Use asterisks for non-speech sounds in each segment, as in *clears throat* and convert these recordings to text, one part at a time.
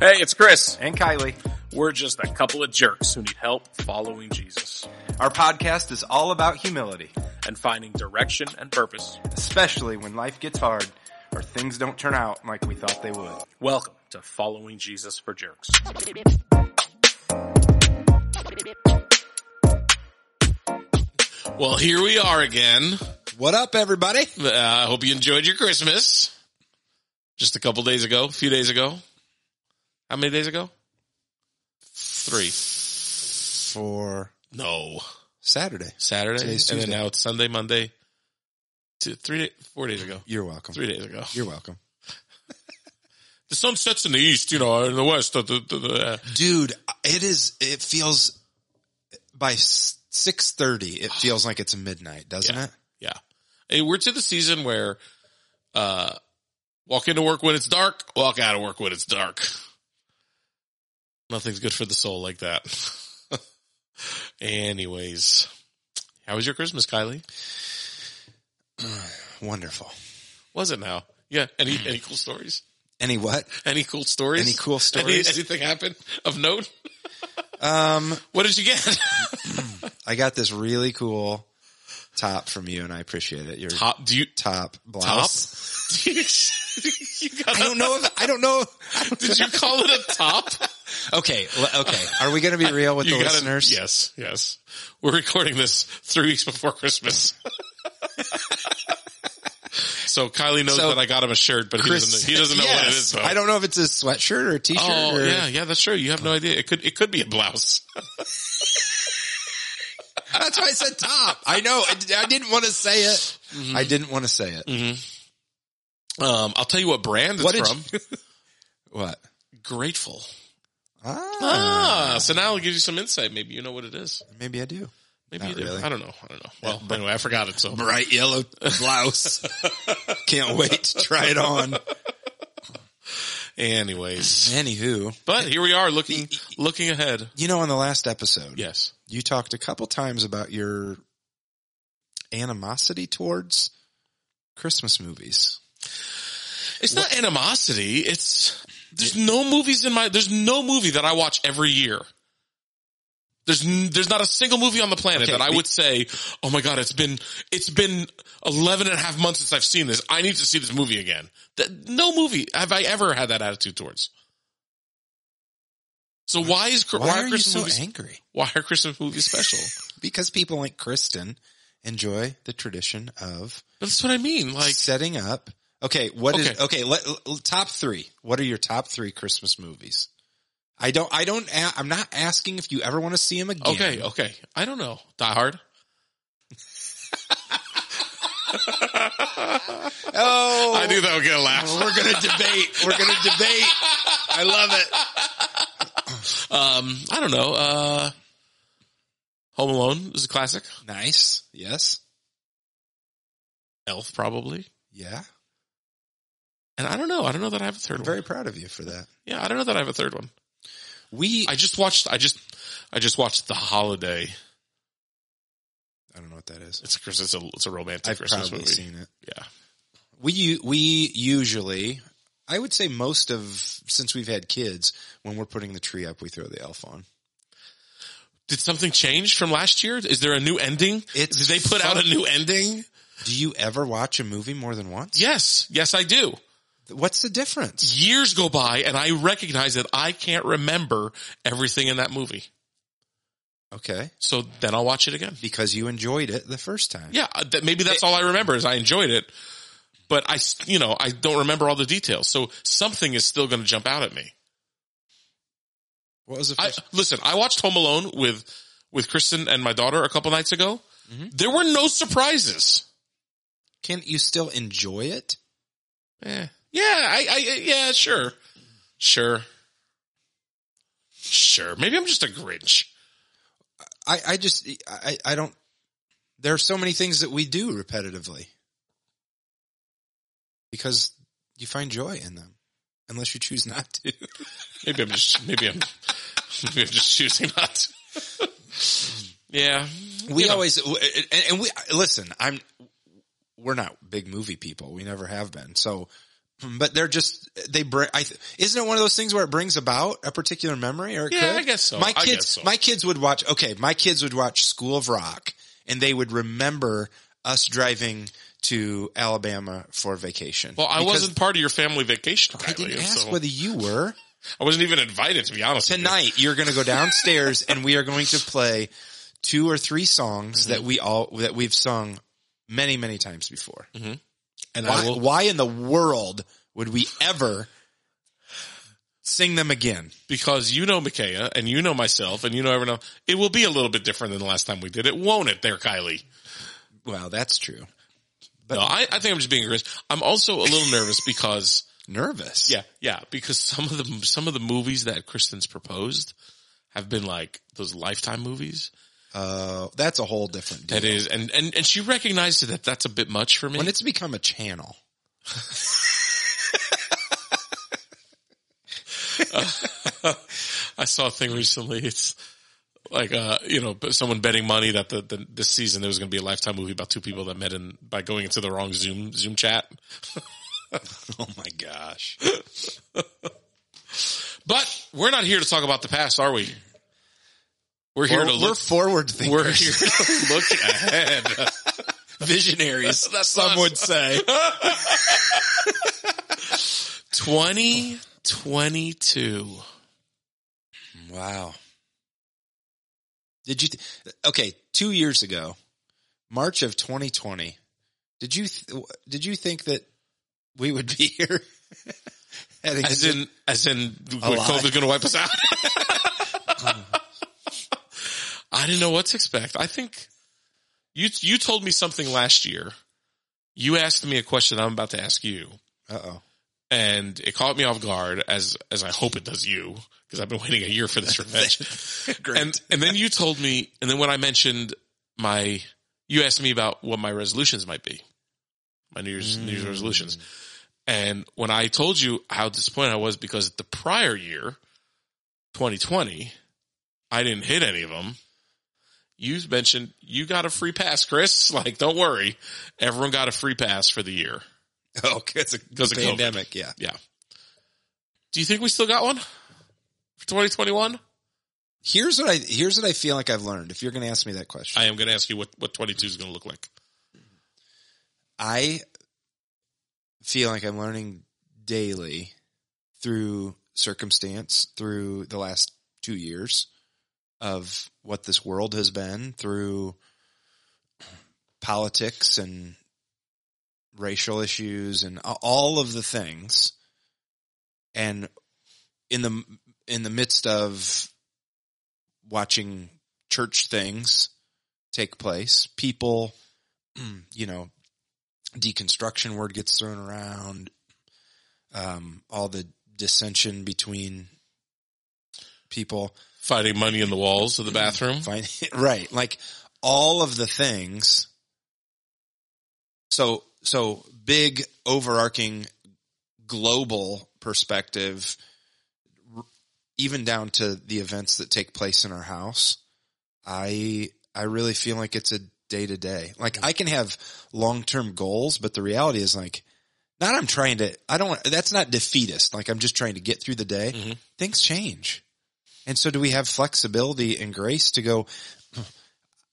Hey, it's Chris. and Kylie. We're just a couple of jerks who need help following Jesus Our podcast is all about humility, and finding direction and purpose. especially when life gets hard or things don't turn out like we thought they would. Welcome to Following Jesus for Jerks. Well, here we are again. What up, everybody? Uh, I hope you enjoyed your Christmas. Just a couple days ago, a few days ago. How many days ago? Three. Four. No. Saturday. Saturday. Today's And then now it's Sunday, Monday. Two, three, four days ago. You're welcome. Three days ago. You're welcome. *laughs* The sun sets in the east, you know, in the west. The, the, the, Dude, it is, it feels by 6.30, it *sighs* feels like it's midnight, doesn't Yeah. it? Yeah. Hey, we're to the season where, uh, walk into work when it's dark, walk out of work when it's dark. *laughs* Nothing's good for the soul like that. *laughs* Anyways, how was your Christmas, Kylie? *sighs* Wonderful. Was it now? Yeah. Any, any cool stories? Any what? Any cool stories? Any cool Any- stories? anything happen of note? *laughs* Um, What did you get? *laughs* I got this really cool top from you and I appreciate it. Your Top, do you, top top? blouse. you got I don't know if, I don't know. Did you call it a top? Okay. Okay. Are we going to be real with *laughs* the gotta- listeners? Yes, yes. We're recording this three weeks before Christmas. *laughs* so Kylie knows So, that I got him a shirt, but he doesn't. He doesn't know what it is. Though. I don't know if it's a sweatshirt or a t-shirt Oh or yeah, yeah, that's true. You have no idea. It could. It could be a blouse. *laughs* That's why I said top. I know. I, I didn't want to say it. Mm-hmm. I didn't want to say it. Um, I'll tell you what brand it's What from. What? Grateful. Ah, Ah, so now I'll give you some insight. Maybe you know what it is. maybe I do. Maybe Not you do. really. I don't know. I don't know. Well, anyway, I forgot it. So Bright yellow blouse. *laughs* Can't wait to try it on. anyways, Anywho, but here we are looking looking ahead. you know, in the last episode, Yes. you talked a couple times about your animosity towards Christmas movies. It's not animosity. It's there's no movies in my there's no movie that I watch every year. There's there's not a single movie on the planet Okay, that I would say, "Oh my god, it's been it's been 11 and a half months since I've seen this. I need to see this movie again." That, no movie have I ever had that attitude towards. So why is Why, why, are you Christmas so movies angry? why are Christmas movies special? *laughs* Because people like Kristen enjoy the tradition of That's what I mean. Like setting up. Okay, what is Okay. okay? Let, top three. What are your top three Christmas movies? I don't. I don't. I'm not asking if you ever want to see them again. okay, okay. I don't know. Die Hard. *laughs* Oh, I knew that would get a laugh. we're gonna debate. We're gonna debate. I love it. Um, I don't know. Uh, Home Alone is a classic. Nice. Yes. Elf probably. Yeah. And I don't know. I don't know that I have a 3rd I'm one. very proud of you for that. yeah, I don't know that I have a third one. We. I just watched. I just. I just watched The Holiday. I don't know what that is. It's a Chris. It's a. It's a romantic I've Christmas probably movie. seen it. Yeah. We we usually, I would say most of since we've had kids, when we're putting the tree up, we throw the elf on. Did something change from last year? Is there a new ending? It's Did they put out a new ending? Do you ever watch a movie more than once? Yes. Yes, I do. What's the difference? Years go by and I recognize that I can't remember everything in that movie. Okay. So then I'll watch it again. Because you enjoyed it the first time. Yeah, uh, that, maybe that's all I remember is I enjoyed it, but I, you know, I don't remember all the details. So something is still going to jump out at me. What was the I first? listen. I watched Home Alone with with Kristen and my daughter a couple nights ago. There were no surprises. Can't you still enjoy it? Eh. Yeah, I, I, yeah, sure, sure, sure. Maybe I'm just a Grinch. I, I just, I, I don't, there are so many things that we do repetitively because you find joy in them unless you choose not to. *laughs* Maybe I'm just, maybe I'm, maybe I'm just choosing not to. yeah, We know. always, and, and we, listen, I'm, we're not big movie people. We never have been. So but they're just they bring. I th- isn't it one of those things where it brings about a particular memory? Or it Yeah, could? I guess so. My I kids, so. my kids would watch. Okay, my kids would watch School of Rock, and they would remember us driving to Alabama for vacation. Well, I wasn't part of your family vacation. I didn't ask so whether you were. I wasn't even invited to be honest. with you. Tonight, you're going to go downstairs, and we are going to play two or three songs Mm-hmm. that we all that we've sung many, many times before. And Why, I will. why in the world would we ever sing them again? because you know Micaiah and you know myself and you know everyone else, it will be a little bit different than the last time we did it, won't it there, Kylie? Well, that's true. no, I, I think I'm just being aggressive. I'm also a little nervous because, Nervous. yeah, yeah, because some of the, some of the movies that Kristen's proposed have been like those lifetime movies. Uh, that's a whole different deal. That is, and, and, and she recognized that that's a bit much for me. when it's become a channel. *laughs* I saw a thing recently. It's like, uh, you know, someone betting money that the, the this season there was going to be a lifetime movie about two people that met in by going into the wrong Zoom Zoom chat. *laughs* Oh my gosh. *laughs* But we're not here to talk about the past, are we? We're here to we're look. forward thinkers. We're here to look ahead. *laughs* visionaries. That's some us. would say. *laughs* 2022. Wow. Did you, th- okay, two years ago, March of 2020, did you, th- did you think that we would be *laughs* here? As in, as in. COVID's going to wipe us out. I didn't know what to expect. I think you, you told me something last year. You asked me a question I'm about to ask you. uh-oh. and it caught me off guard as as I hope it does you because I've been waiting a year for this *laughs* revenge. *laughs* Great. and and then you told me, and then when I mentioned my, you asked me about what my resolutions might be, my New Year's New Year's mm. resolutions, and when I told you how disappointed I was because the prior year, 2020, I didn't hit any of them. You mentioned you got a free pass, Chris. *laughs* Like, don't worry, everyone got a free pass for the year. *laughs* Oh, it's a Because of COVID. pandemic. Yeah. Yeah. Do you think we still got one for 2021? Here's what I, here's what I feel like I've learned. If you're going to ask me that question, I am going to ask you what, what 22 is going to look like. I feel like I'm learning daily through circumstance, through the last two years of what this world has been, through politics and racial issues and all of the things. And in the, in the midst of watching church things take place, people, *clears throat* you know, deconstruction word gets thrown around, um, all the dissension between people. finding money in the walls of the bathroom. Find, *laughs* right. Like all of the things. So, so big overarching global perspective, even down to the events that take place in our house. I, I really feel like it's a day to day. Like I can have long term goals, but the reality is like, not I'm trying to, I don't want, that's not defeatist. Like I'm just trying to get through the day. Mhm. Things change. And so do we have flexibility and grace to go,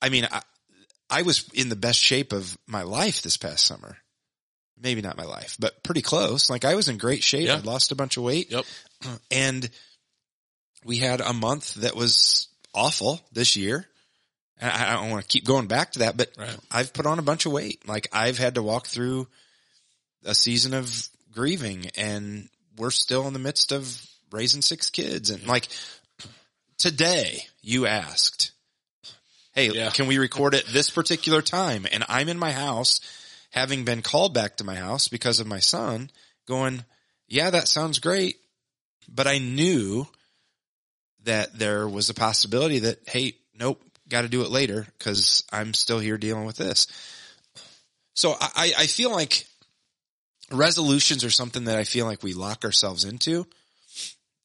I mean, I, I was in the best shape of my life this past summer. Maybe not my life, but pretty close. Like I was in great shape. Yeah. I lost a bunch of weight Yep. *clears throat* and we had a month that was awful this year. And I don't want to keep going back to that, but Right. I've put on a bunch of weight. Like I've had to walk through a season of grieving and we're still in the midst of raising six kids. And like today you asked, Hey, Yeah. can we record at this particular time? And I'm in my house having been called back to my house because of my son going, yeah, that sounds great. But I knew that there was a possibility that, hey, nope, got to do it later because I'm still here dealing with this. So I, I feel like resolutions are something that I feel like we lock ourselves into,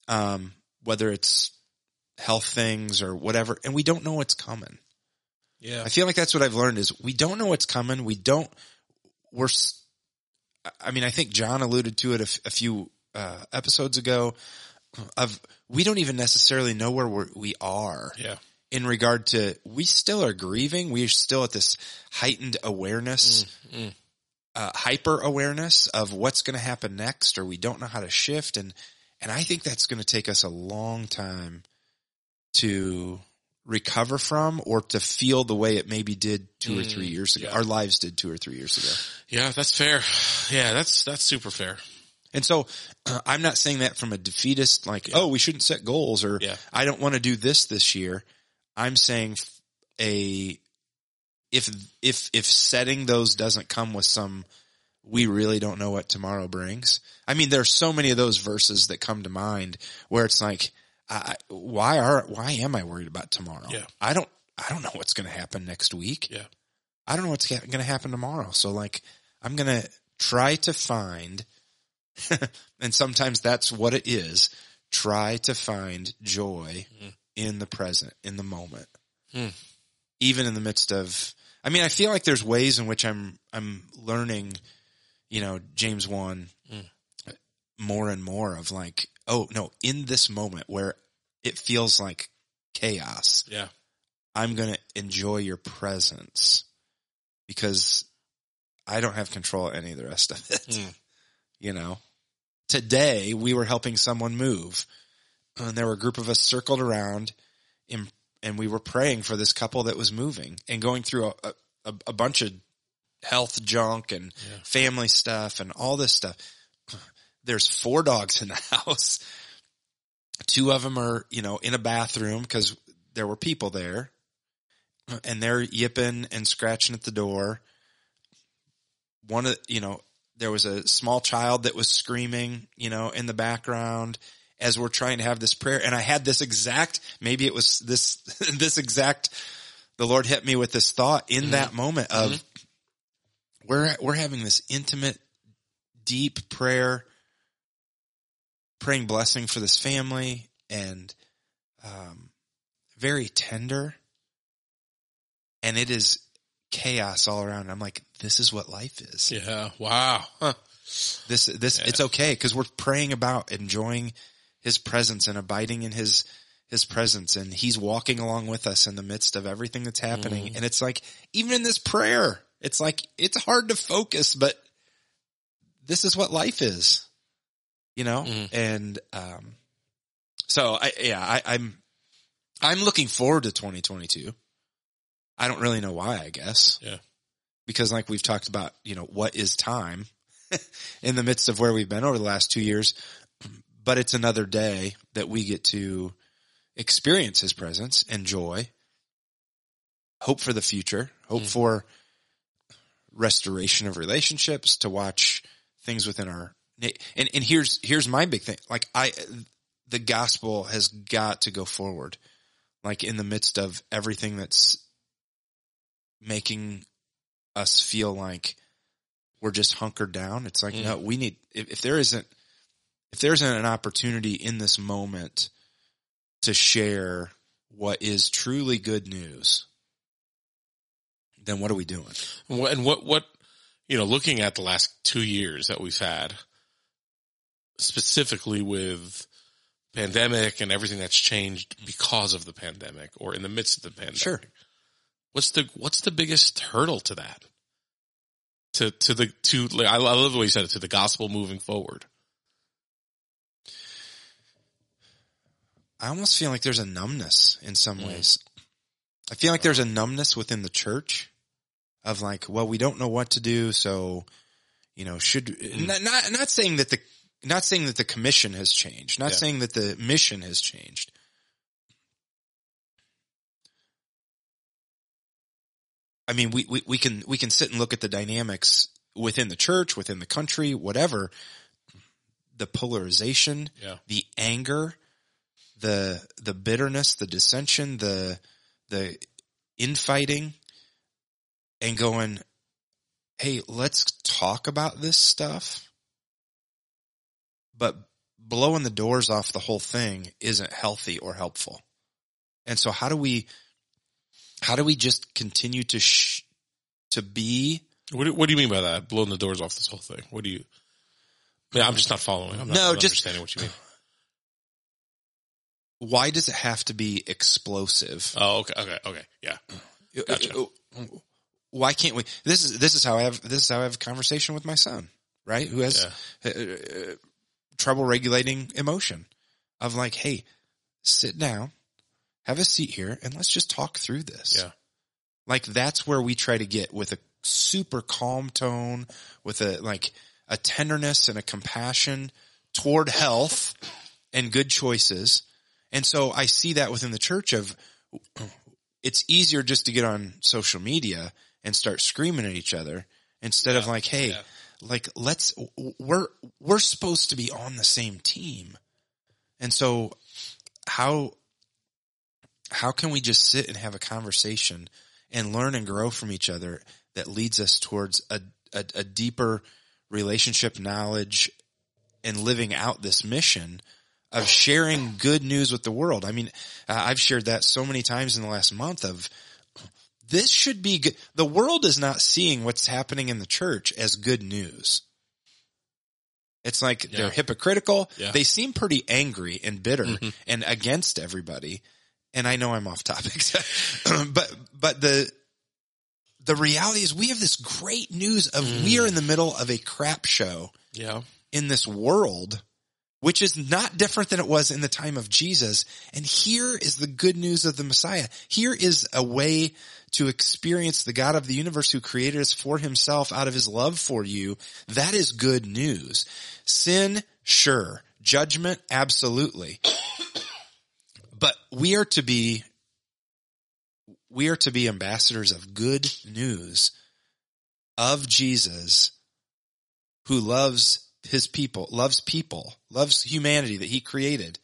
um, whether it's health things or whatever, and we don't know what's coming. Yeah. I feel like that's what I've learned is we don't know what's coming. We don't, we're, I mean, I think John alluded to it a, f- a few uh, episodes ago. Of we don't even necessarily know where we're, we are Yeah. in regard to we still are grieving. We are still at this heightened awareness, Mm, uh, hyper awareness of what's going to happen next, or we don't know how to shift. And, and I think that's going to take us a long time to recover from or to feel the way it maybe did two or three years ago. yeah. Our lives did two or three years ago. Yeah, that's fair. Yeah, that's that's super fair. And so uh, I'm not saying that from a defeatist, like, oh, we shouldn't set goals or Yeah. I don't want to do this this year. I'm saying a if, if, if setting those doesn't come with some, we really don't know what tomorrow brings. I mean, there's so many of those verses that come to mind where it's like, I, why are, why am I worried about tomorrow? Yeah. I don't, I don't know what's going to happen next week. Yeah. I don't know what's going to happen tomorrow. So like, I'm going to try to find, *laughs* and sometimes that's what it is. Try to find joy in the present, in the moment, Hmm. even in the midst of. I mean, I feel like there's ways in which I'm I'm learning, you know, James one more and more of like, oh no, in this moment where it feels like chaos, Yeah. I'm going to enjoy your presence because I don't have control of any of the rest of it. Mm. *laughs* You know, today we were helping someone move and there were a group of us circled around in, and we were praying for this couple that was moving and going through a, a, a bunch of health junk and Yeah. family stuff and all this stuff. *sighs* There's four dogs in the *laughs* house. Two of them are, you know, in a bathroom because there were people there and they're yipping and scratching at the door. One of, you know, there was a small child that was screaming, you know, in the background as we're trying to have this prayer. And I had this exact, maybe it was this, *laughs* this exact, the Lord hit me with this thought in mm-hmm. that moment of mm-hmm. we're, we're having this intimate, deep prayer, praying blessing for this family and, um, very tender and it is chaos all around. I'm like, this is what life is. Yeah. Wow. Huh. This, this, it's okay because we're praying about enjoying his presence and abiding in his, his presence and he's walking along with us in the midst of everything that's happening. And it's like, even in this prayer, it's like, it's hard to focus, but this is what life is, you know? Mhm. And, um, so I, yeah, I, I'm, I'm looking forward to 2022. I don't really know why, I guess. Yeah. Because like we've talked about, you know, what is time *laughs* in the midst of where we've been over the last two years, but it's another day that we get to experience his presence and joy, hope for the future, hope Mm. for restoration of relationships, to watch things within our, and, and here's, here's my big thing. Like I, the gospel has got to go forward, like in the midst of everything that's making us feel like we're just hunkered down. It's like, Mm. no, we need, if, if there isn't, if there isn't an opportunity in this moment to share what is truly good news, then what are we doing? And what, and what, what, you know, looking at the last two years that we've had, specifically with pandemic and everything that's changed because of the pandemic or in the midst of the pandemic. Sure. What's the, what's the biggest hurdle to that? To, to the, to, like, I love the way you said it, to the gospel moving forward. I almost feel like there's a numbness in some mm-hmm. ways. I feel like there's a numbness within the church of like, well, we don't know what to do. So, you know, should mm-hmm. not, not, not saying that the, not saying that the commission has changed, not Yeah. saying that the mission has changed. I mean, we, we, we can, we can sit and look at the dynamics within the church, within the country, whatever, the polarization, Yeah. the anger, the the bitterness, the dissension, the the infighting, and going, hey, let's talk about this stuff. But blowing the doors off the whole thing isn't healthy or helpful. And so how do we how do we just continue to sh- to be What do, what do you mean by that? Blowing the doors off this whole thing. What do you? Yeah, I'm just not following. I'm not, No, I'm just- understanding what you mean. Why does it have to be explosive? Oh, okay, okay, okay. Yeah, Gotcha. Why can't we? This is this is how I have this is how I have a conversation with my son, right? Who has uh, uh, trouble regulating emotion. Of like, hey, sit down, have a seat here, and let's just talk through this. yeah, Like that's where we try to get with a super calm tone, with a like a tenderness and a compassion toward health and good choices. And so I see that within the church of *clears throat* it's easier just to get on social media and start screaming at each other instead of like, hey, yeah. Like let's we're we're supposed to be on the same team. And so how how can we just sit and have a conversation and learn and grow from each other that leads us towards a, a, a deeper relationship knowledge and living out this mission of sharing good news with the world. I mean, uh, I've shared that so many times in the last month of this should be good. The world is not seeing what's happening in the church as good news. It's like Yeah. they're hypocritical. Yeah. They seem pretty angry and bitter Mhm. and against everybody. And I know I'm off topic, *laughs* *clears throat* but, but the, the reality is we have this great news of we are in the middle of a crap show yeah, in this world, which is not different than it was in the time of Jesus. And here is the good news of the Messiah. Here is a way to experience the God of the universe who created us for himself out of his love for you. That is good news. Sin, sure. Judgment, absolutely. But we are to be, we are to be ambassadors of good news of Jesus who loves his people, loves people, loves humanity that he created.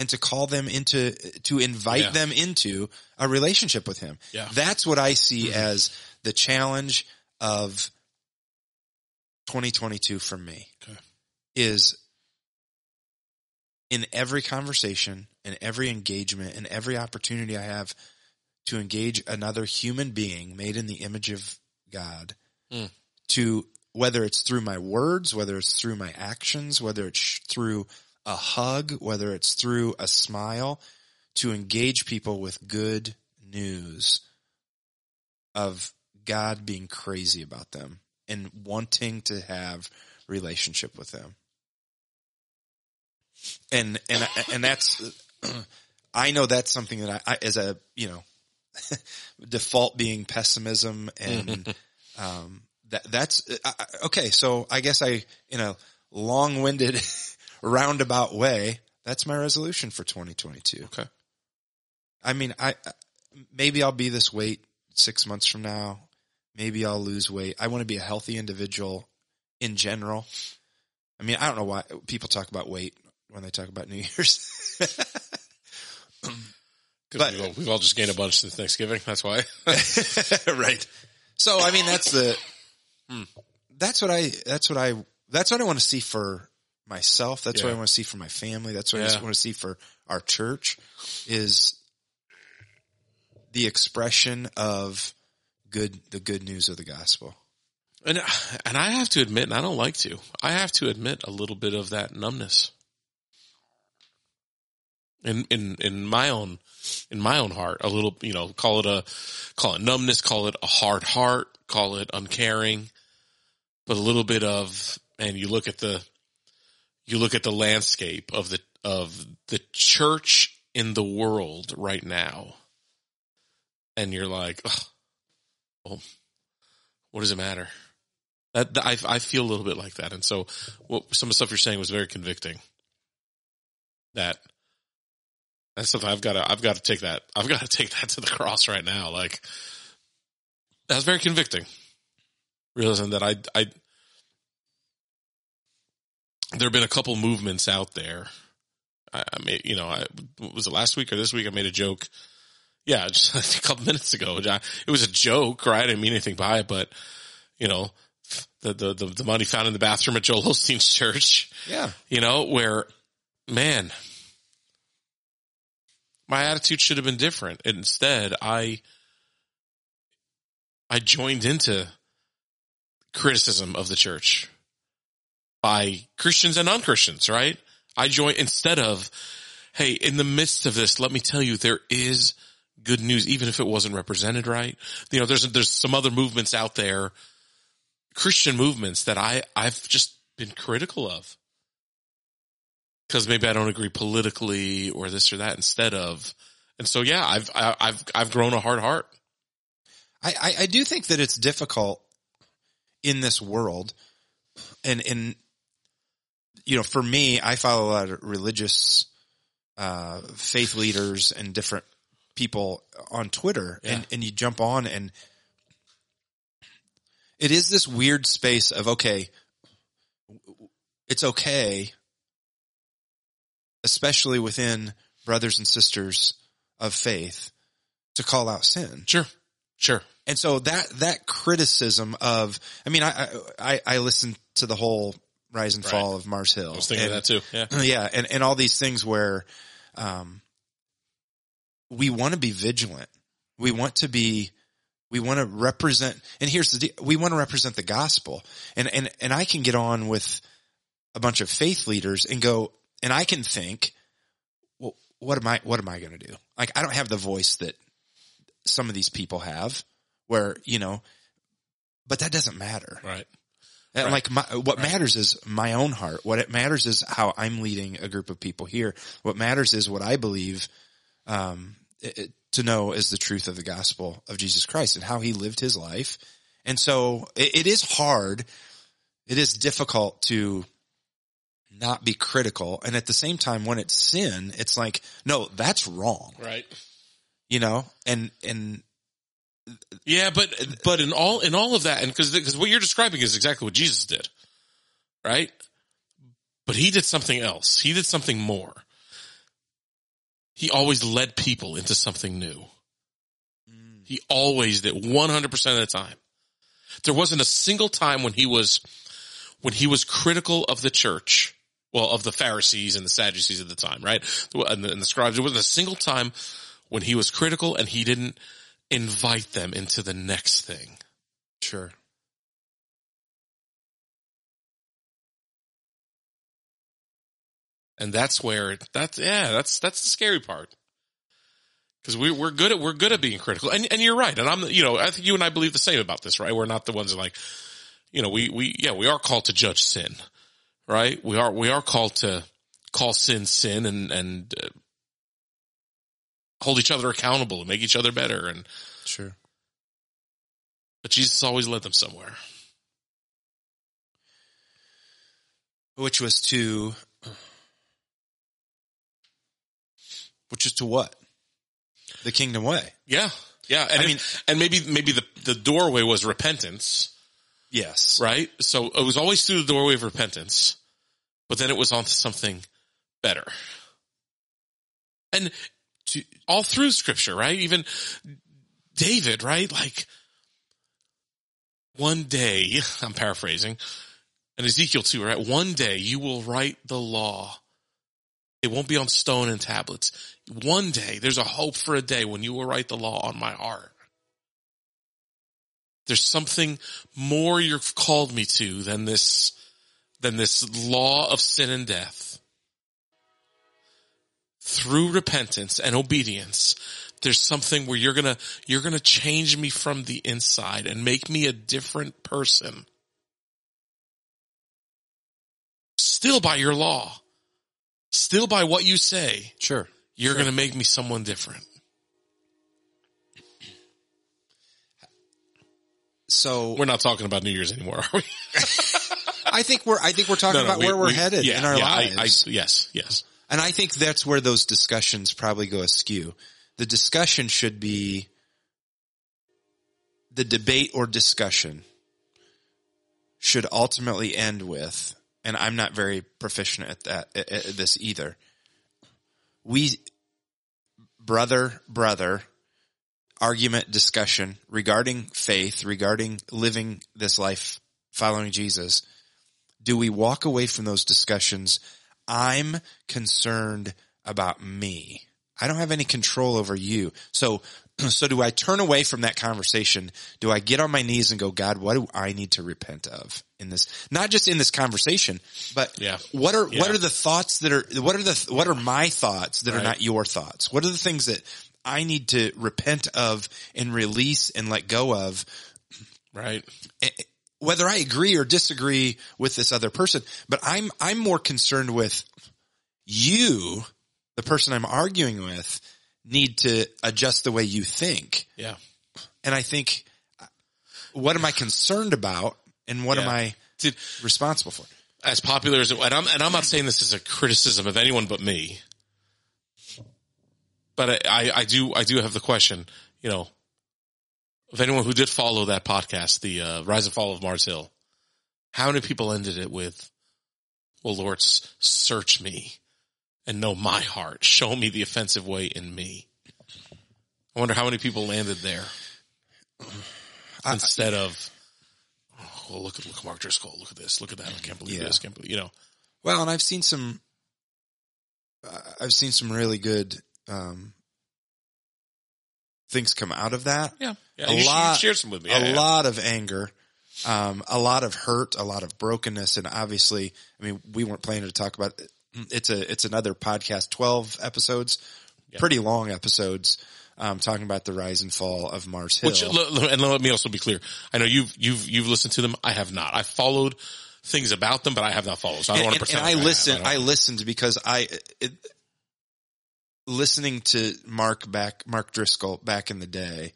And to call them into, to invite Yeah. them into a relationship with him. Yeah. That's what I see Mhm. as the challenge of 2022 for me Okay. is in every conversation in every engagement in every opportunity I have to engage another human being made in the image of God Mm. to whether it's through my words, whether it's through my actions, whether it's through a hug, whether it's through a smile, to engage people with good news of God being crazy about them and wanting to have relationship with them. And, and, and that's, *clears throat* I know that's something that I, I as a, you know, *laughs* default being pessimism and, *laughs* um, that, that's, I- okay. So I guess I, in a long-winded *laughs* roundabout way, that's my resolution for 2022. okay. I mean, I, maybe I'll be this weight six months from now. Maybe I'll lose weight. I want to be a healthy individual in general. I mean, I don't know why people talk about weight when they talk about New Year's. *laughs* Because But- we've, all- we've all just gained a bunch since Thanksgiving. That's why. *laughs* right. So, I mean, that's the, Hmm. that's what I, that's what I, that's what I want to see for myself. That's what I want to see for my family. That's what I Yeah. want to see for our church is the expression of good, the good news of the gospel. And and I have to admit, and I don't like to, I have to admit a little bit of that numbness. In in in my own in my own heart, a little you know, call it a call it numbness, call it a hard heart, call it uncaring, but a little bit of and you look at the you look at the landscape of the of the church in the world right now, and you're like, Ugh, well, what does it matter? That, that- I I feel a little bit like that, and so what some of the stuff you're saying was very convicting. That that's something I've got to I've got to take that I've got to *laughs* take that to the cross right now. Like that's very convicting. Realizing that I I there have been a couple movements out there. I, I made you know I was it last week or this week I made a joke. Yeah, *laughs* just a couple minutes ago. It was a joke, right? I didn't mean anything by it, but you know, the, the, the, the money found in the bathroom at Joel Osteen's church, Yeah. you know, where, man, my attitude should have been different. Instead, I, I joined into criticism of the church by Christians and non-Christians, right? I join instead of, hey, in the midst of this, let me tell you, there is good news, even if it wasn't represented right. You know, there's, there's some other movements out there, Christian movements that I, I've just been critical of. Cause maybe I don't agree politically or this or that instead of, and so yeah, I've, I, have i have I've grown a hard heart. I, I, I do think that it's difficult in this world and, and, you know, for me, I follow a lot of religious, uh, faith leaders and different people on Twitter Yeah. and, and you jump on and it is this weird space of, okay, it's okay, especially within brothers and sisters of faith to call out sin. Sure. Sure. And so that, that criticism of, I mean, I, I, I listened to the whole rise and Right. fall of Mars Hill. I was thinking and, of that too. Yeah. *clears throat* yeah. And, and all these things where, um, we want to be vigilant. We want to be, we want to represent, and here's the deal, we want to represent the gospel. And, and, and I can get on with a bunch of faith leaders and go, and I can think, well, what am I, what am I going to do? Like, I don't have the voice that some of these people have where, you know, but that doesn't matter. Right. And Right. like my, what matters is my own heart. What it matters is how I'm leading a group of people here. What matters is what I believe, um, it- it- to know is the truth of the gospel of Jesus Christ and how he lived his life. And so it, it is hard. It is difficult to not be critical. And at the same time, when it's sin, it's like, no, that's wrong, Right. you know? And, and Yeah, but but in all in all of that, and because because what you're describing is exactly what Jesus did, right? But he did something else. He did something more. He always led people into something new. Mm. He always did, one hundred percent of the time. There wasn't a single time when he was when he was critical of the church, well, of the Pharisees and the Sadducees at the time, right? And the, and the scribes. There wasn't a single time when he was critical and he didn't invite them into the next thing. sure. And that's where that's yeah, that's that's the scary part. Cause we, we're good at, we're good at being critical. And, and you're right. And I'm, you know, I think you and I believe the same about this, right? We're not the ones that like, you know, we, we, yeah, we are called to judge sin, right? We are, we are called to call sin sin and, and, uh, hold each other accountable and make each other better. And, Sure. but Jesus always led them somewhere. which was to which is to what the kingdom way Yeah. Yeah. And I mean- and maybe, maybe the, the doorway was repentance. yes right? So it was always through the doorway of repentance, but then it was onto something better. And all through scripture, right? Even David, right? Like one day, *laughs* I'm paraphrasing, and Ezekiel too, right? One day you will write the law. It won't be on stone and tablets. One day, there's a hope for a day when you will write the law on my heart. There's something more you've called me to than this, than this law of sin and death. Through repentance and obedience, there's something where you're gonna, you're gonna change me from the inside and make me a different person. Still by your law. Still by what you say. sure You're gonna make me someone different. so We're not talking about New Year's anymore, are we? *laughs* i think we're i think we're talking No, no, about we- where we're we- headed yeah, in our yeah, I- lives I, yes, yes. And i think that's where those discussions probably go askew. The discussion should be the debate or discussion should ultimately end with and i'm not very proficient at that at, this either. We brother brother argument discussion regarding faith regarding living this life following jesus do we walk away from those discussions i'm concerned about me i don't have any control over you so *clears throat* so do I turn away from that conversation? Do I get on my knees and go, God, what do I need to repent of in this? Not just in this conversation, but Yeah. what are, Yeah. what are the thoughts that are, what are the, what are my thoughts that are not your thoughts? What are the things that I need to repent of and release and let go of? Right. Whether I agree or disagree with this other person, but I'm, I'm more concerned with you, the person I'm arguing with, need to adjust the way you think. Yeah. And I think, what am I concerned about and what am Yeah. I Dude, responsible for? as popular as it, and I'm, and I'm not saying this as a criticism of anyone but me, but I, I, I do, I do have the question, you know, of anyone who did follow that podcast, the uh, Rise and Fall of Mars Hill, how many people ended it with, well, Lord, search me and know my heart. Show me the offensive way in me. I wonder how many people landed there instead of, oh, well, look at, look at Mark Driscoll. Look at this. Look at that. I can't believe Yeah. this. Can't believe, you know, Well, and I've seen some, I've seen some really good, um, things come out of that. yeah. yeah A you, lot- shared some with me. a Yeah, yeah. lot of anger, um, a lot of hurt, a lot of brokenness, and obviously, I mean, we weren't planning to talk about. It. It's a it's another podcast, twelve episodes, pretty long episodes, um, talking about the rise and fall of Mars Hill. Which, and let me also be clear. I know you've, you've, you've listened to them. I have not. I followed things about them, but I have not followed. So I don't want to pretend. and I like listened. have. I, listened because I it, listening to Mark back, Mark Driscoll back in the day,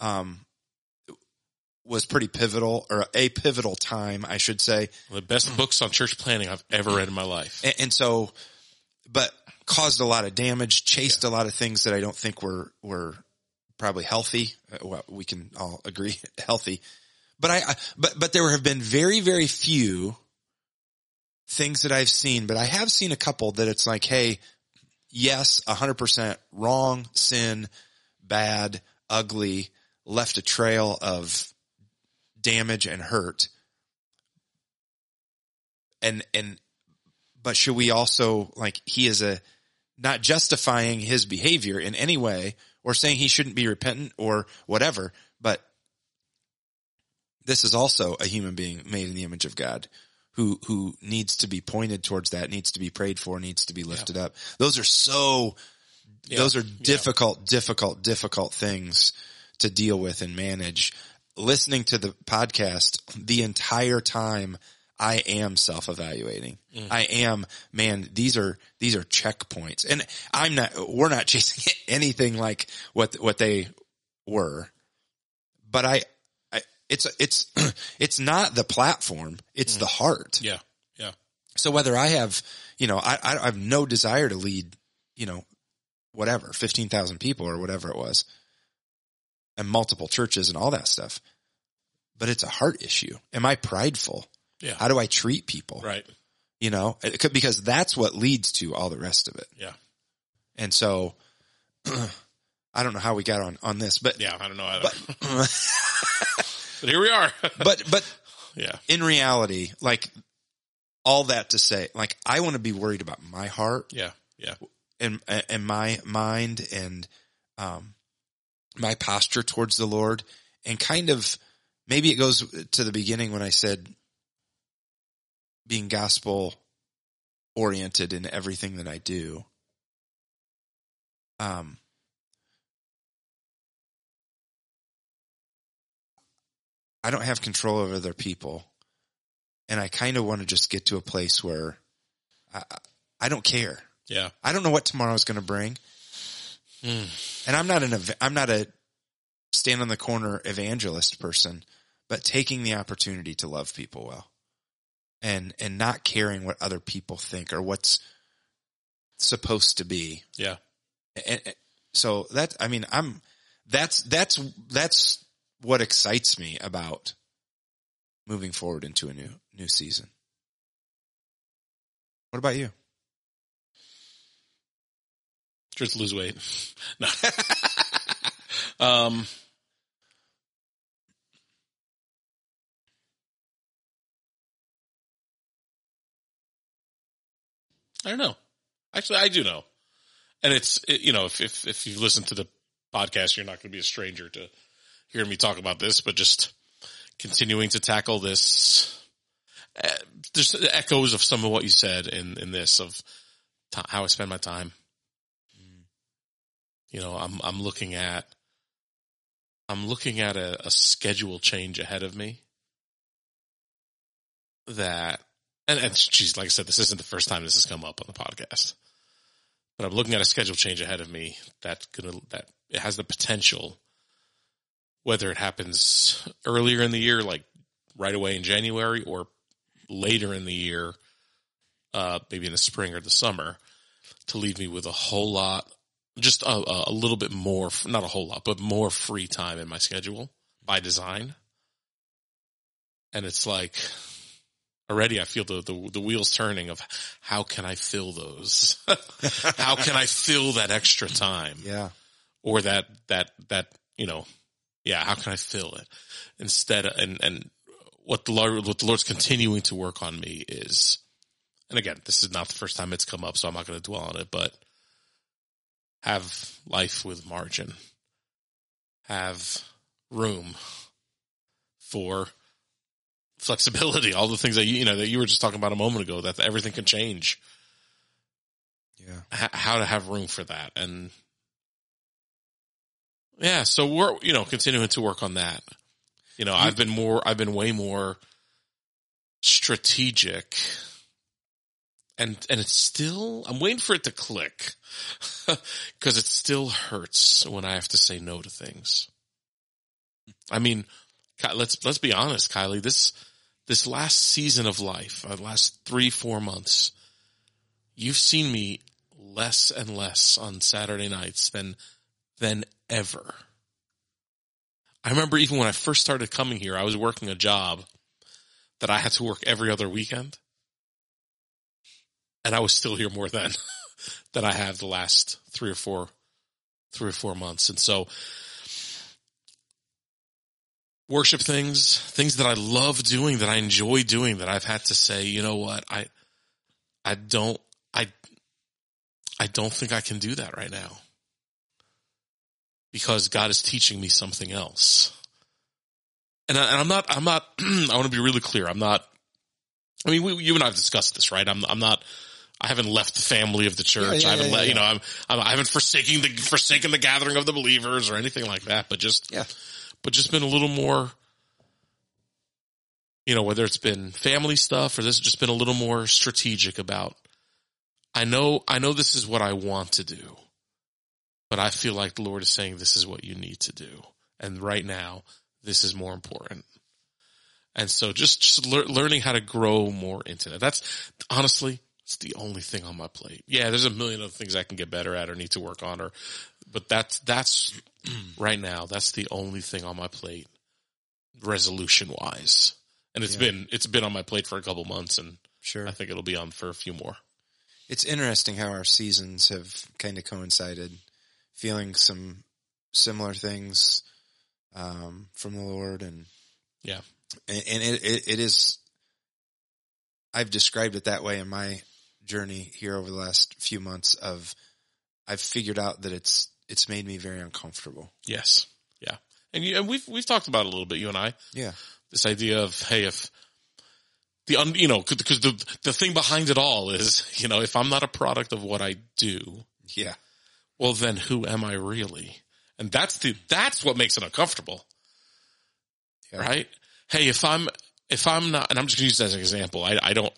um, was pretty pivotal or a pivotal time, I should say. the best books on church planning I've ever read in my life. and, and so, but caused a lot of damage, chased a lot of things that I don't think were were probably healthy. Uh, Well, we can all agree *laughs* healthy, but I, I but but there have been very very few things that I've seen, but I have seen a couple that it's like, hey, yes, a hundred percent wrong, sin, bad, ugly, left a trail of damage and hurt. And, and, but should we also, like, he is a, not justifying his behavior in any way or saying he shouldn't be repentant or whatever, but this is also a human being made in the image of God who, who needs to be pointed towards that, needs to be prayed for, needs to be lifted up. Those are so, those are difficult, difficult, difficult things to deal with and manage. Listening to the podcast the entire time, I am self-evaluating. Mm. I am, man, these are, these are checkpoints and I'm not, we're not *laughs* chasing anything like what, what they were, but I, I it's, it's, *clears throat* it's not the platform. It's mm. the heart. Yeah. Yeah. So whether I have, you know, I, I have no desire to lead, you know, whatever, 15,000 people or whatever it was and multiple churches and all that stuff. But it's a heart issue. Am I prideful? Yeah. How do I treat people? Right. You know, it could, because that's what leads to all the rest of it. Yeah. And so *clears throat* I don't know how we got on, on this, but, Yeah. I don't know. Either. But, *laughs* *laughs* *laughs* here we are. *laughs* but, but yeah. in reality, like all that to say, like I want to be worried about my heart Yeah. Yeah. and and my mind and um my posture towards the Lord and kind of maybe it goes to the beginning when I said being gospel oriented in everything that I do. Um I don't have control over other people and I kind of want to just get to a place where I I don't care. Yeah. I don't know what tomorrow is going to bring. Hmm. And I'm not an, I'm not a stand on the corner evangelist person, but taking the opportunity to love people well and, and not caring what other people think or what's supposed to be. Yeah. And, and so that, I mean, I'm, that's, that's, that's what excites me about moving forward into a new, new season. What about you? Just lose weight. *laughs* No. *laughs* um, I don't know. Actually, I do know. And it's, it, you know, if, if, if you listen to the podcast, you're not going to be a stranger to hearing me talk about this, but just continuing to tackle this. Uh, there's echoes of some of what you said in, in this of t- how I spend my time. You know, I'm, I'm looking at, I'm looking at a, a schedule change ahead of me that, and, and geez, like I said, this isn't the first time this has come up on the podcast, but I'm looking at a schedule change ahead of me that gonna, that it has the potential, whether it happens earlier in the year, like right away in January or later in the year, uh, maybe in the spring or the summer to leave me with a whole lot, just a, a little bit more, not a whole lot, but more free time in my schedule by design. And it's like already I feel the, the, the wheels turning of how can I fill those? *laughs* how can I fill that extra time? Yeah. or that that that you know yeah how can i fill it? Instead of, and and what the lord what the lord's continuing to work on me is and again this is not the first time it's come up so i'm not going to dwell on it but have life with margin. Have room for flexibility. All the things that you, you know that you were just talking about a moment ago that everything can change. Yeah. h- how to have room for that. And yeah so we're you know continuing to work on that. You know i've been more i've been way more strategic. And and it's still i'm waiting for it to click. *laughs* Because it still hurts when i have to say no to things. I mean let's let's be honest kylie this this last season of life uh, last three four months you've seen me less and less on Saturday nights than than ever. I remember even when I first started coming here, I was working a job that I had to work every other weekend. And I was still here more than *laughs* than I have the last three or four three or four months. And so worship things, things that I love doing, that I enjoy doing, that I've had to say, you know what, I I don't I I don't think I can do that right now. Because God is teaching me something else. And, I, and I'm not, I'm not, *clears throat* I want to be really clear. I'm not, I mean, we, you and I have discussed this, right? I'm, I'm not, I haven't left the family of the church. Yeah, yeah, I haven't yeah, let, yeah, you know, I'm, I'm, I haven't forsaken the, forsaken the gathering of the believers or anything like that, but just, Yeah. but just been a little more, you know, whether it's been family stuff or this has just been a little more strategic about, I know, I know this is what I want to do, but I feel like the Lord is saying this is what you need to do. And right now, this is more important. And so just, just lear- learning how to grow more into that. That's honestly, it's the only thing on my plate. Yeah, there's a million other things I can get better at or need to work on or, but that's, that's *clears throat* right now, that's the only thing on my plate resolution wise. And it's Yeah. been, it's been on my plate for a couple months and Sure. I think it'll be on for a few more. It's interesting how our seasons have kind of coincided, feeling some similar things um, from the Lord, and Yeah. and, and it, it it is. I've described it that way in my journey here over the last few months. Of I've figured out that it's it's made me very uncomfortable. Yes. Yeah. And you, and we've, we've talked about it a little bit, you and I, Yeah, this idea of, hey, if the, un, you know, because the, the thing behind it all is, you know, if I'm not a product of what I do, yeah, well, then who am I really? And that's the, that's what makes it uncomfortable. Yeah. Right? Hey, if I'm, if I'm not, and I'm just going to use that as an example, I, I don't,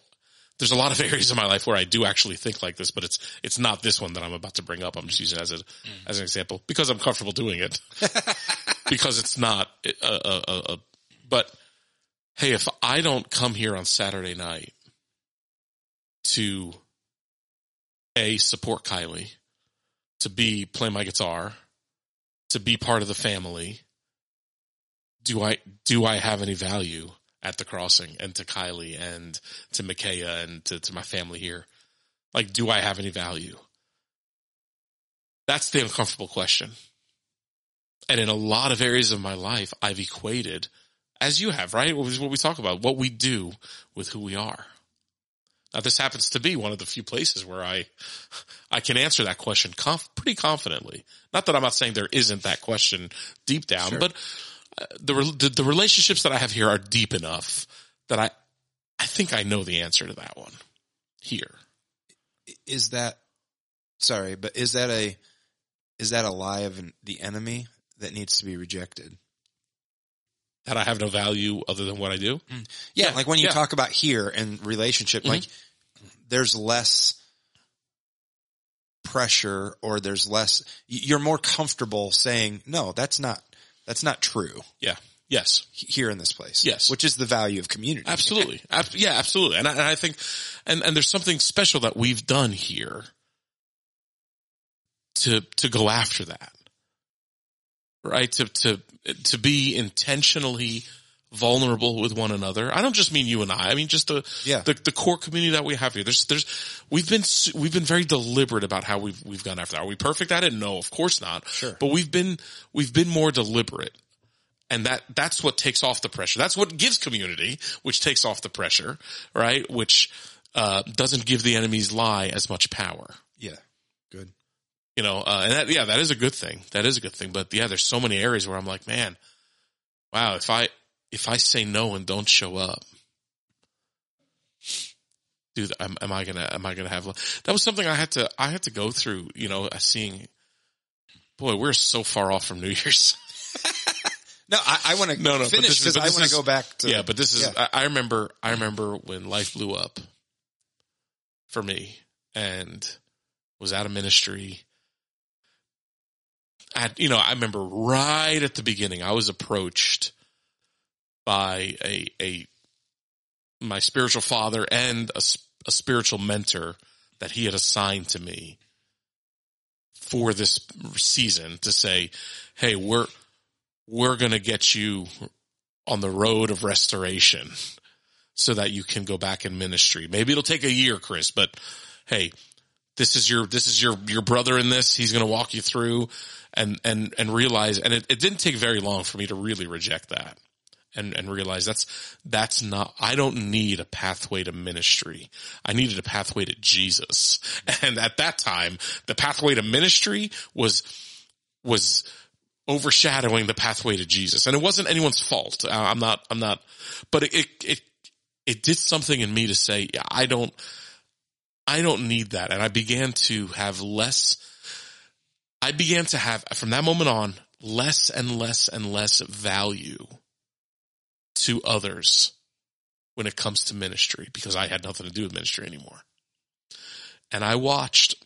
there's a lot of *laughs* areas in my life where I do actually think like this, but it's, it's not this one that I'm about to bring up. I'm just using it as a, mm. as an example because I'm comfortable doing it. *laughs* because it's not a, a, a, a, but hey, if I don't come here on Saturday night to A, support Kylie, to be play my guitar, to be part of the family, do I, do I have any value at the crossing and to Kylie and to Micaiah and to, to my family here? Like, do I have any value? That's the uncomfortable question. And in a lot of areas of my life, I've equated, as you have, right? What we talk about, what we do with who we are. Now this happens to be one of the few places where I, I can answer that question conf- pretty confidently. Not that I'm not saying there isn't that question deep down, but uh, the, re- the the relationships that I have here are deep enough that I, I think I know the answer to that one here. Is that sorry, but is that a is that a lie of an, the enemy that needs to be rejected? That I have no value other than what I do. Mm. Yeah, Yeah, like when you yeah. talk about here and relationship, like mm-hmm. there's less pressure or there's less you're more comfortable saying no that's not that's not true Yeah. Yes. here in this place Yes. which is the value of community Absolutely. *laughs* Ab- yeah, absolutely. And I, and I think, and, and there's something special that we've done here to, to go after that. Right? To, to, to be intentionally vulnerable with one another. I don't just mean you and I. I mean just the, Yeah. the, the core community that we have here. There's, there's, we've been, we've been very deliberate about how we've, we've gone after that. Are we perfect at it? No, of course not. Sure. But we've been, we've been more deliberate and that that's what takes off the pressure. That's what gives community, which takes off the pressure, right? Which uh, doesn't give the enemy's lie as much power. yeah You know, uh, and that yeah, that is a good thing. That is a good thing. But yeah, there's so many areas where I'm like, man, wow, if I if I say no and don't show up, dude, am, am I gonna am I gonna have that was something I had to I had to go through. You know, uh, seeing. Boy, we're so far off from New Year's. *laughs* no i, I want to No, no, finish because i want to go back to yeah, but this is yeah. I, I remember I remember when life blew up for me and was out of ministry. You know, I remember right at the beginning, I was approached by a a my spiritual father and a spiritual mentor that he had assigned to me for this season to say, "Hey, we're we're going to get you on the road of restoration so that you can go back in ministry. Maybe it'll take a year, Chris, but hey, this is your, this is your, your brother in this. He's going to walk you through and, and, and realize, and it, it didn't take very long for me to really reject that and, and realize that's, that's not, I don't need a pathway to ministry. I needed a pathway to Jesus. *laughs* And at that time, the pathway to ministry was, was overshadowing the pathway to Jesus. And it wasn't anyone's fault. I'm not, I'm not, but it, it, it, it did something in me to say, I don't, I don't need that. And I began to have less, I began to have from that moment on less and less and less value to others when it comes to ministry because I had nothing to do with ministry anymore. And I watched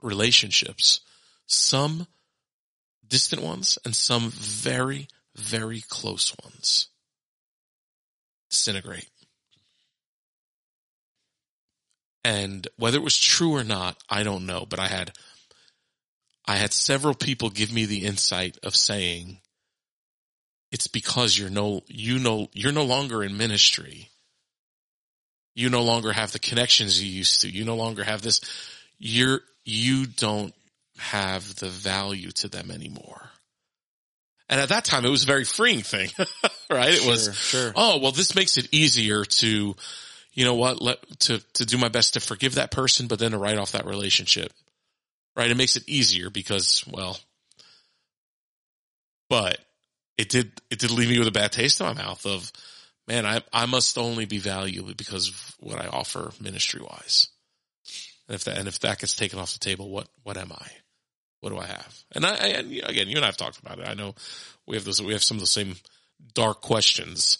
relationships, some distant ones and some very, very close ones disintegrate. And whether it was true or not, I don't know, but I had, I had several people give me the insight of saying, it's because you're no, you know, you're no longer in ministry. You no longer have the connections you used to. You no longer have this. You're, you don't have the value to them anymore. And at that time, it was a very freeing thing, *laughs* right? It was, Sure, sure. oh, well, this makes it easier to, you know what, let, to, to do my best to forgive that person, but then to write off that relationship, right? It makes it easier because, well, but it did, it did leave me with a bad taste in my mouth of, man, I, I must only be valuable because of what I offer ministry wise. And if that, and if that gets taken off the table, what, what am I? What do I have? And I, I and again, you and I have talked about it. I know we have those, we have some of the same dark questions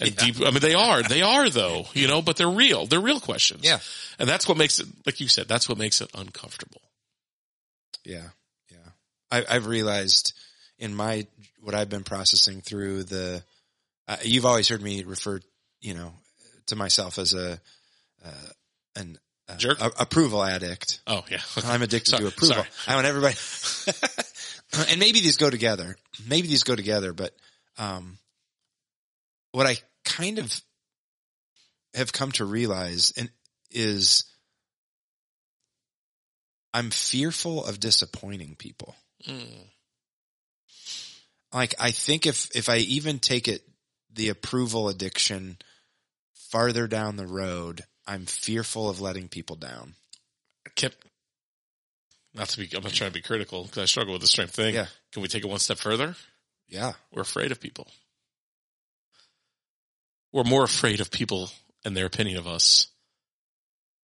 and deep. I mean, they are, they are though, you know, but they're real. They're real questions. Yeah. And that's what makes it, like you said, that's what makes it uncomfortable. Yeah, yeah. I, I've realized in my what I've been processing through the. Uh, you've always heard me refer, you know, to myself as a uh, an uh, Jerk? a- approval addict. Oh yeah. *laughs* I'm addicted Sorry, to approval. sorry. I want everybody, *laughs* and maybe these go together. Maybe these go together, but um, what I kind of have come to realize and is I'm fearful of disappointing people. Mm. Like I think if if I even take it the approval addiction farther down the road I'm fearful of letting people down. I kept, not to be, I'm not trying to be critical because I struggle with the same thing. Yeah. Can we take it one step further? Yeah. We're afraid of people. We're more afraid of people and their opinion of us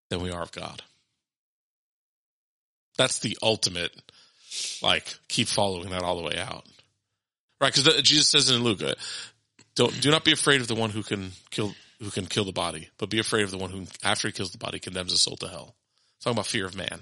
than we are of God. That's the ultimate, like, keep following that all the way out. Right? Because Jesus says in Luke, uh, don't, do not be afraid of the one who can kill, who can kill the body, but be afraid of the one who, after he kills the body, condemns the soul to hell. talking about fear of man.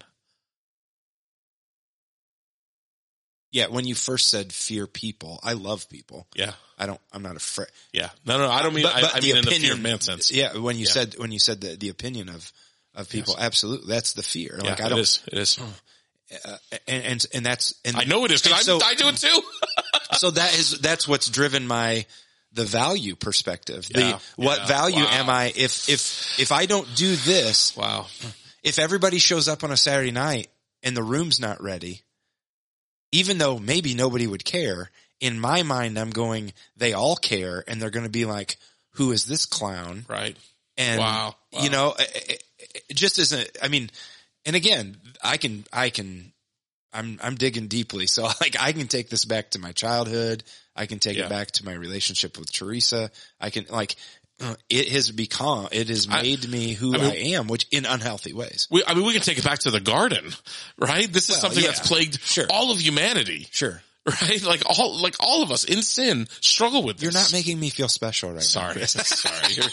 Yeah. When you first said fear people, I love people. Yeah. I don't, I'm not afraid. Yeah. No, no, I don't mean, But- but I the mean in the fear opinion- man sense. Yeah. When you Yeah. said, when you said the, the opinion of, of people, absolutely. That's the fear. Yeah, Like I it don't, is. It is. Hmm. Uh, and, and, and that's, and I know it is because and I, I do it too. *laughs* so that is that's what's driven my the value perspective. The Yeah, what yeah, value wow. am I if if if I don't do this, wow. if everybody shows up on a Saturday night and the room's not ready, even though maybe nobody would care, in my mind I'm going they all care and they're going to be like who is this clown? Right. And Wow, wow. you know, it, it- it just isn't I mean, and again, I can I can I'm I'm digging deeply. So *laughs* like I can take this back to my childhood. I can take Yeah. it back to my relationship with Teresa. I can like uh, it has become it has I- made me who I I, am, which in unhealthy ways. We, I mean, we can take it back to the garden, right? This is Well, something yeah. that's plagued Sure. all of humanity, Sure. right? Like all, like all of us in sin struggle with this. You're not making me feel special right now. Sorry, Chris. *laughs* sorry. You're,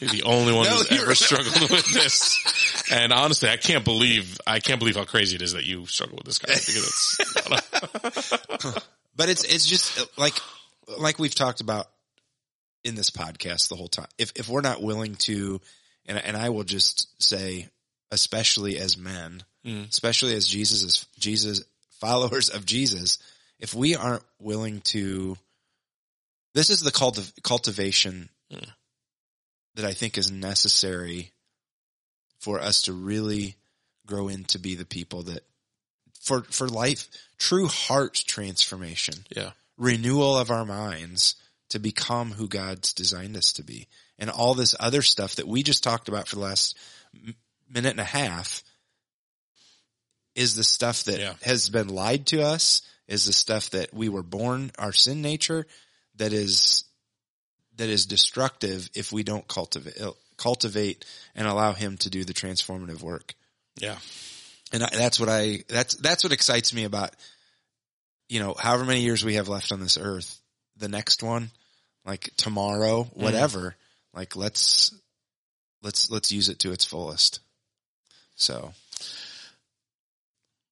you're the only one No, who's ever right. struggled with this. And honestly, I can't believe, I can't believe how crazy it is that you struggle with this guy because it's, *laughs* But it's it's just like like we've talked about in this podcast the whole time. If if we're not willing to, and and I will just say, especially as men, Mm. especially as Jesus is Jesus followers of Jesus, if we aren't willing to, this is the cultiv- cultivation Mm. that I think is necessary for us to really grow into be the people that for for life true heart transformation yeah, renewal of our minds to become who God's designed us to be. And all this other stuff that we just talked about for the last minute and a half is the stuff that Yeah. has been lied to us, is the stuff that we were born, our sin nature, that is, that is destructive if we don't cultivate, cultivate and allow him to do the transformative work. yeah, And I, that's what I, that's, that's what excites me about, you know, however many years we have left on this earth, the next one, like tomorrow, mm. whatever, like let's, let's, let's use it to its fullest. So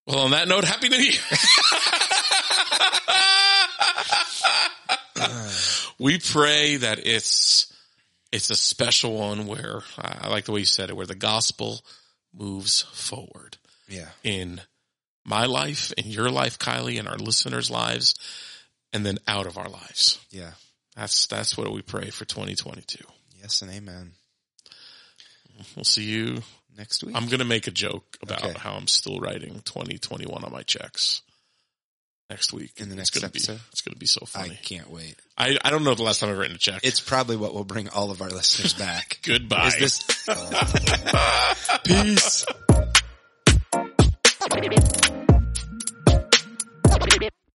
Well, on that note, happy New Year. *laughs* we pray that it's it's a special one where I like the way you said it, where the gospel moves forward yeah, in my life, in your life, Kylie, in our listeners' lives, and then out of our lives. yeah. That's that's what we pray for 2022. Yes and amen. We'll see you next week. I'm going to make a joke about okay. how I'm still writing 2021 on my checks next week. In the next it's gonna episode, be, it's going to be so funny. I can't wait. I, I don't know the last time I've written a check. It's probably what will bring all of our listeners back. *laughs* Goodbye. This- *laughs* Peace. *laughs*